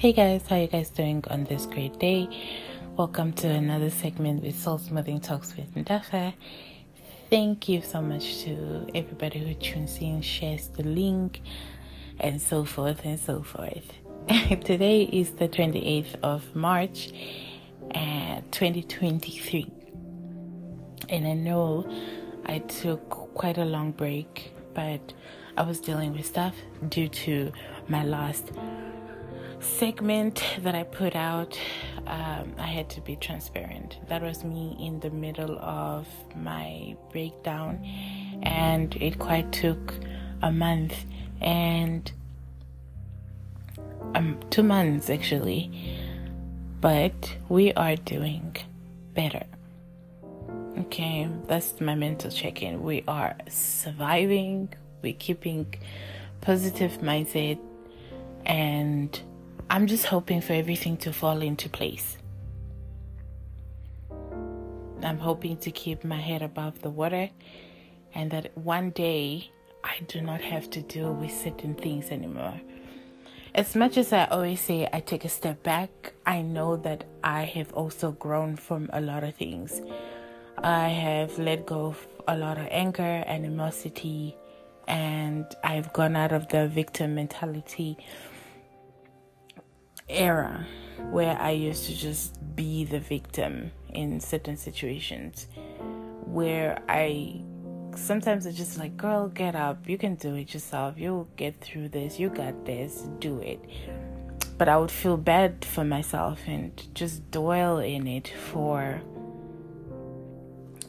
Hey guys, how you guys doing on this great day? Welcome to another segment with Soul Smoothing Talks with Ndafa. Thank you so much to everybody who tunes in, shares the link, and so forth and so forth. Today is the 28th of March, uh, 2023, and I know I took quite a long break, but I was dealing with stuff due to my last segment that I put out, um, I had to be transparent. That was me in the middle of my breakdown, and it quite took a month and um, two months actually. But we are doing better. Okay, that's my mental check in. We are surviving, we're keeping positive mindset, and I'm just hoping for everything to fall into place. I'm hoping to keep my head above the water and that one day I do not have to deal with certain things anymore. As much as I always say I take a step back, I know that I have also grown from a lot of things. I have let go of a lot of anger, animosity, and I've gone out of the victim mentality era where I used to just be the victim in certain situations where I sometimes it's just like, girl, get up. You can do it yourself. You'll get through this. You got this. Do it. But I would feel bad for myself and just dwell in it for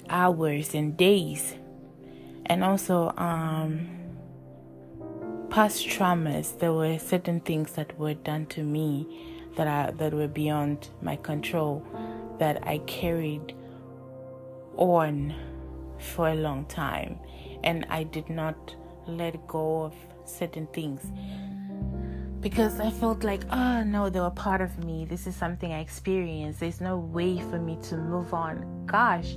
hours and days. And also, um, past traumas, there were certain things that were done to me that I, that were beyond my control that I carried on for a long time and I did not let go of certain things because I felt like, oh no, they were part of me. This is something I experienced. There's no way for me to move on. Gosh,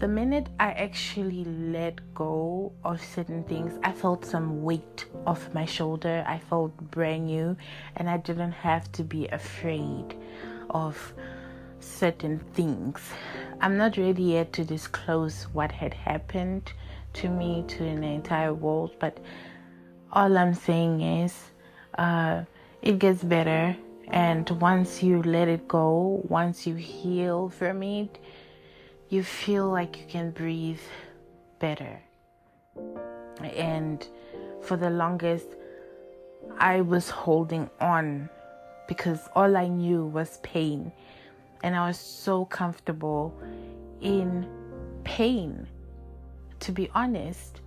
the minute I actually let go of certain things, I felt some weight off my shoulder. I felt brand new, and I didn't have to be afraid of certain things. I'm not ready yet to disclose what had happened to me, to the entire world, but all I'm saying is uh, it gets better. And once you let it go, once you heal from it, you feel like you can breathe better. And for the longest, I was holding on because all I knew was pain. And I was so comfortable in pain. To be honest,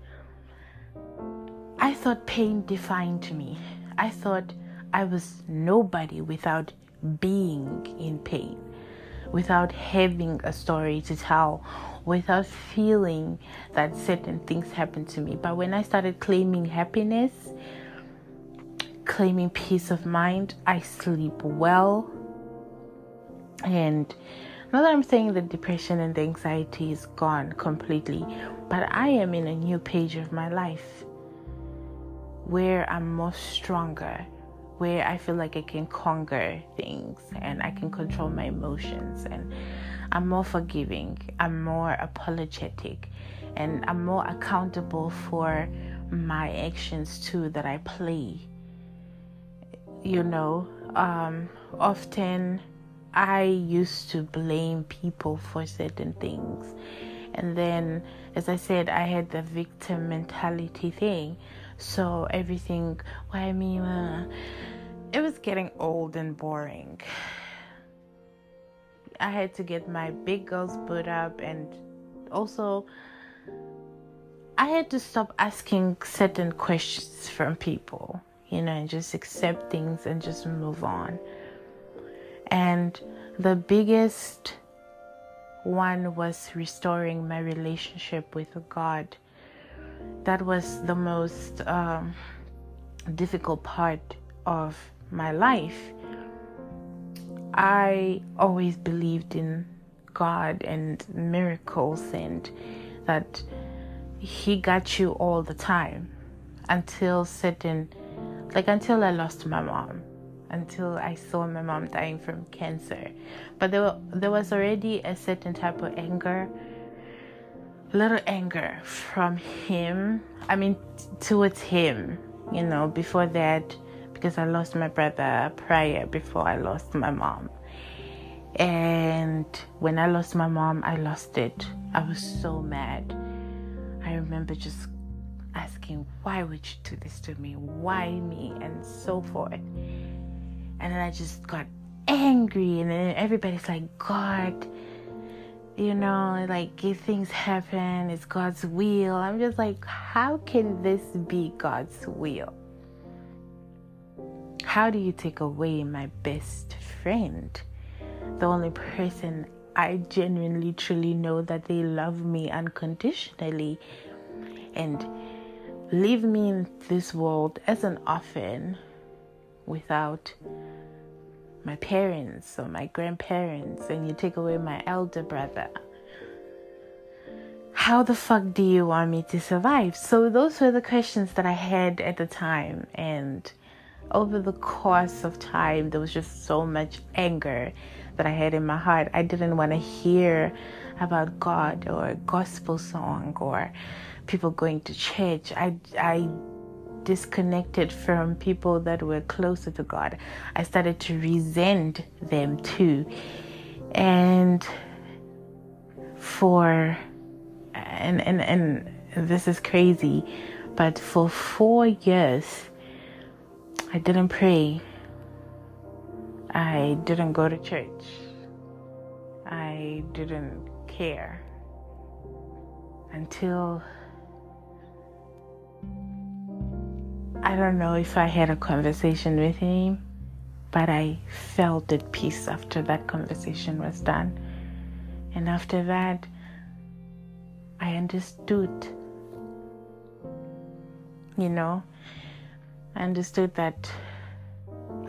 I thought pain defined me. I thought I was nobody without being in pain without having a story to tell, without feeling that certain things happened to me. But when I started claiming happiness, claiming peace of mind, I sleep well. And not that I'm saying the depression and the anxiety is gone completely, but I am in a new page of my life where I'm more stronger, where I feel like I can conquer things and I can control my emotions and I'm more forgiving, I'm more apologetic, and I'm more accountable for my actions too that I play. You know, um, often I used to blame people for certain things. And then, as I said, I had the victim mentality thing. So everything, why me? Uh, it was getting old and boring. I had to get my big girls put up, and also I had to stop asking certain questions from people, you know, and just accept things and just move on. And the biggest one was restoring my relationship with God. That was the most um, difficult part of my life. I always believed in God and miracles and that He got you all the time until certain, like until I lost my mom. until I saw my mom dying from cancer. But there, were, there was already a certain type of anger, little anger from him. I mean, towards him, you know, before that, because I lost my brother prior before I lost my mom. And when I lost my mom, I lost it. I was so mad. I remember just asking, why would you do this to me? Why me? And so forth. And then I just got angry, and then everybody's like, God, you know, like if things happen, it's God's will. I'm just like, how can this be God's will? How do you take away my best friend? The only person I genuinely truly know that they love me unconditionally and leave me in this world as an orphan without my parents or my grandparents and you take away my elder brother how the fuck do you want me to survive? So those were the questions that i had at the time. And over the course of time there was just so much anger that i had in my heart. I didn't want to hear about god or gospel song or people going to church. I, I disconnected from people that were closer to God. I started to resent them too. And for, and, and, and this is crazy, but for four years, I didn't pray. I didn't go to church. I didn't care until I don't know if I had a conversation with him, but I felt at peace after that conversation was done. And after that, I understood. You know, I understood that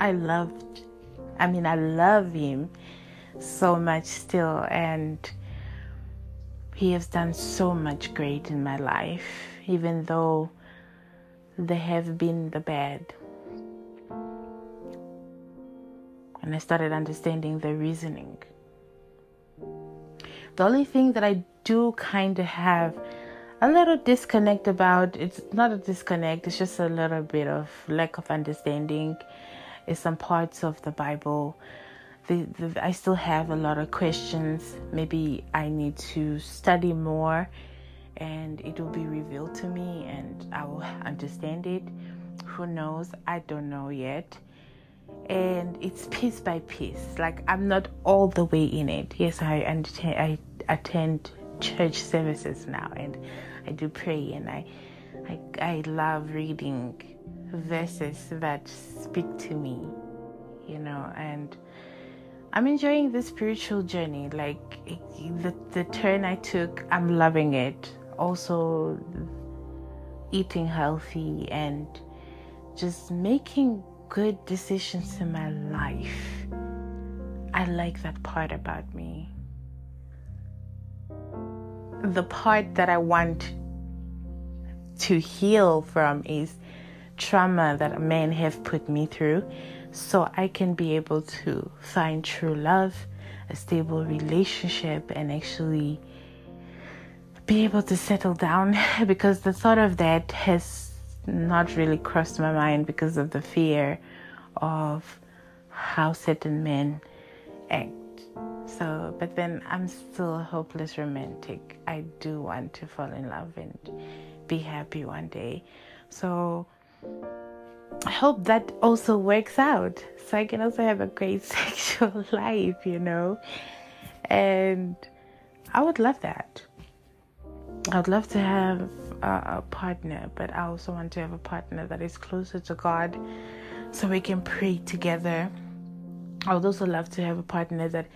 I loved, I mean, I love him so much still, and he has done so much great in my life, even though they have been the bad. And I started understanding the reasoning. The only thing that I do kind of have a little disconnect about it's not a disconnect, it's just a little bit of lack of understanding is some parts of the Bible. The, the, I still have a lot of questions. Maybe I need to study more and it will be revealed to me and I will understand it. Who knows? I don't know yet. And it's piece by piece. Like I'm not all the way in it. Yes, I. I attend church services now, and I do pray, and I, I, I love reading verses that speak to me. You know, and I'm enjoying this spiritual journey. Like the the turn I took, I'm loving it also eating healthy and just making good decisions in my life. I like that part about me. The part that I want to heal from is trauma that men have put me through so I can be able to find true love, a stable relationship, and actually be able to settle down because the thought of that has not really crossed my mind because of the fear of how certain men act. So, but then I'm still a hopeless romantic. I do want to fall in love and be happy one day. So, I hope that also works out so I can also have a great sexual life, you know. And I would love that. I'd love to have a, a, partner, but I also want to have a partner that is closer to God so we can pray together. I would also love to have a partner that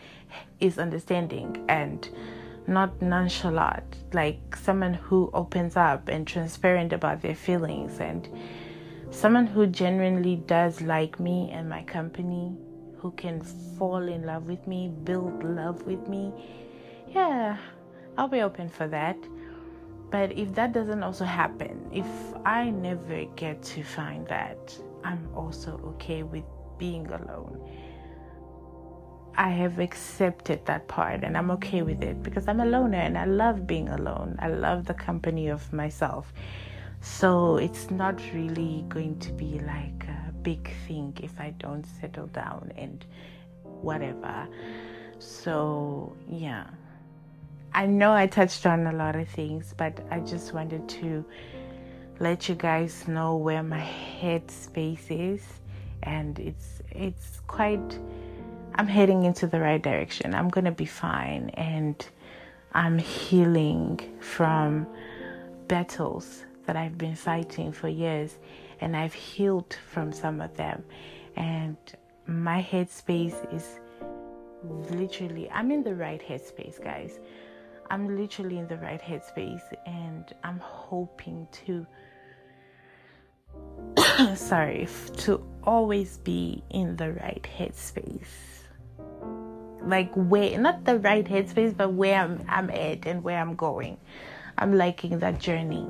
is understanding and not nonchalant, like someone who opens up and transparent about their feelings, and someone who genuinely does like me and my company, who can fall in love with me, build love with me. Yeah, I'll be open for that. But if that doesn't also happen, if I never get to find that, I'm also okay with being alone. I have accepted that part and I'm okay with it because I'm a loner and I love being alone. I love the company of myself. So it's not really going to be like a big thing if I don't settle down and whatever. So, yeah. I know I touched on a lot of things, but I just wanted to let you guys know where my headspace is and it's it's quite I'm heading into the right direction. I'm going to be fine and I'm healing from battles that I've been fighting for years and I've healed from some of them and my headspace is literally I'm in the right headspace guys I'm literally in the right headspace and I'm hoping to sorry to always be in the right headspace. Like where not the right headspace but where I'm, I'm at and where I'm going. I'm liking that journey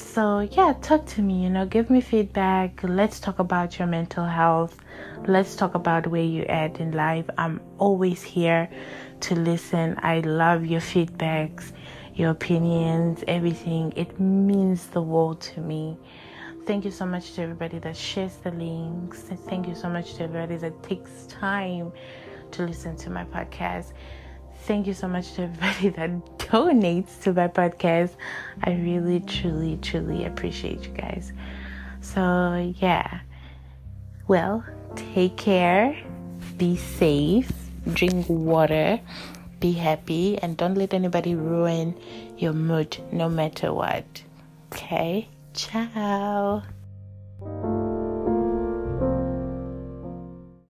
so yeah talk to me you know give me feedback. Let's talk about your mental health. Let's talk about where you're at in life. I'm always here to listen. I love your feedbacks your opinions everything. It means the world to me. Thank you so much to everybody that shares the links. Thank you so much to everybody that takes time to listen to my podcast thank you so much to everybody that donates to my podcast. I really, truly, truly appreciate you guys. So, yeah. Well, take care, be safe, drink water, be happy, and don't let anybody ruin your mood no matter what. Okay? Ciao.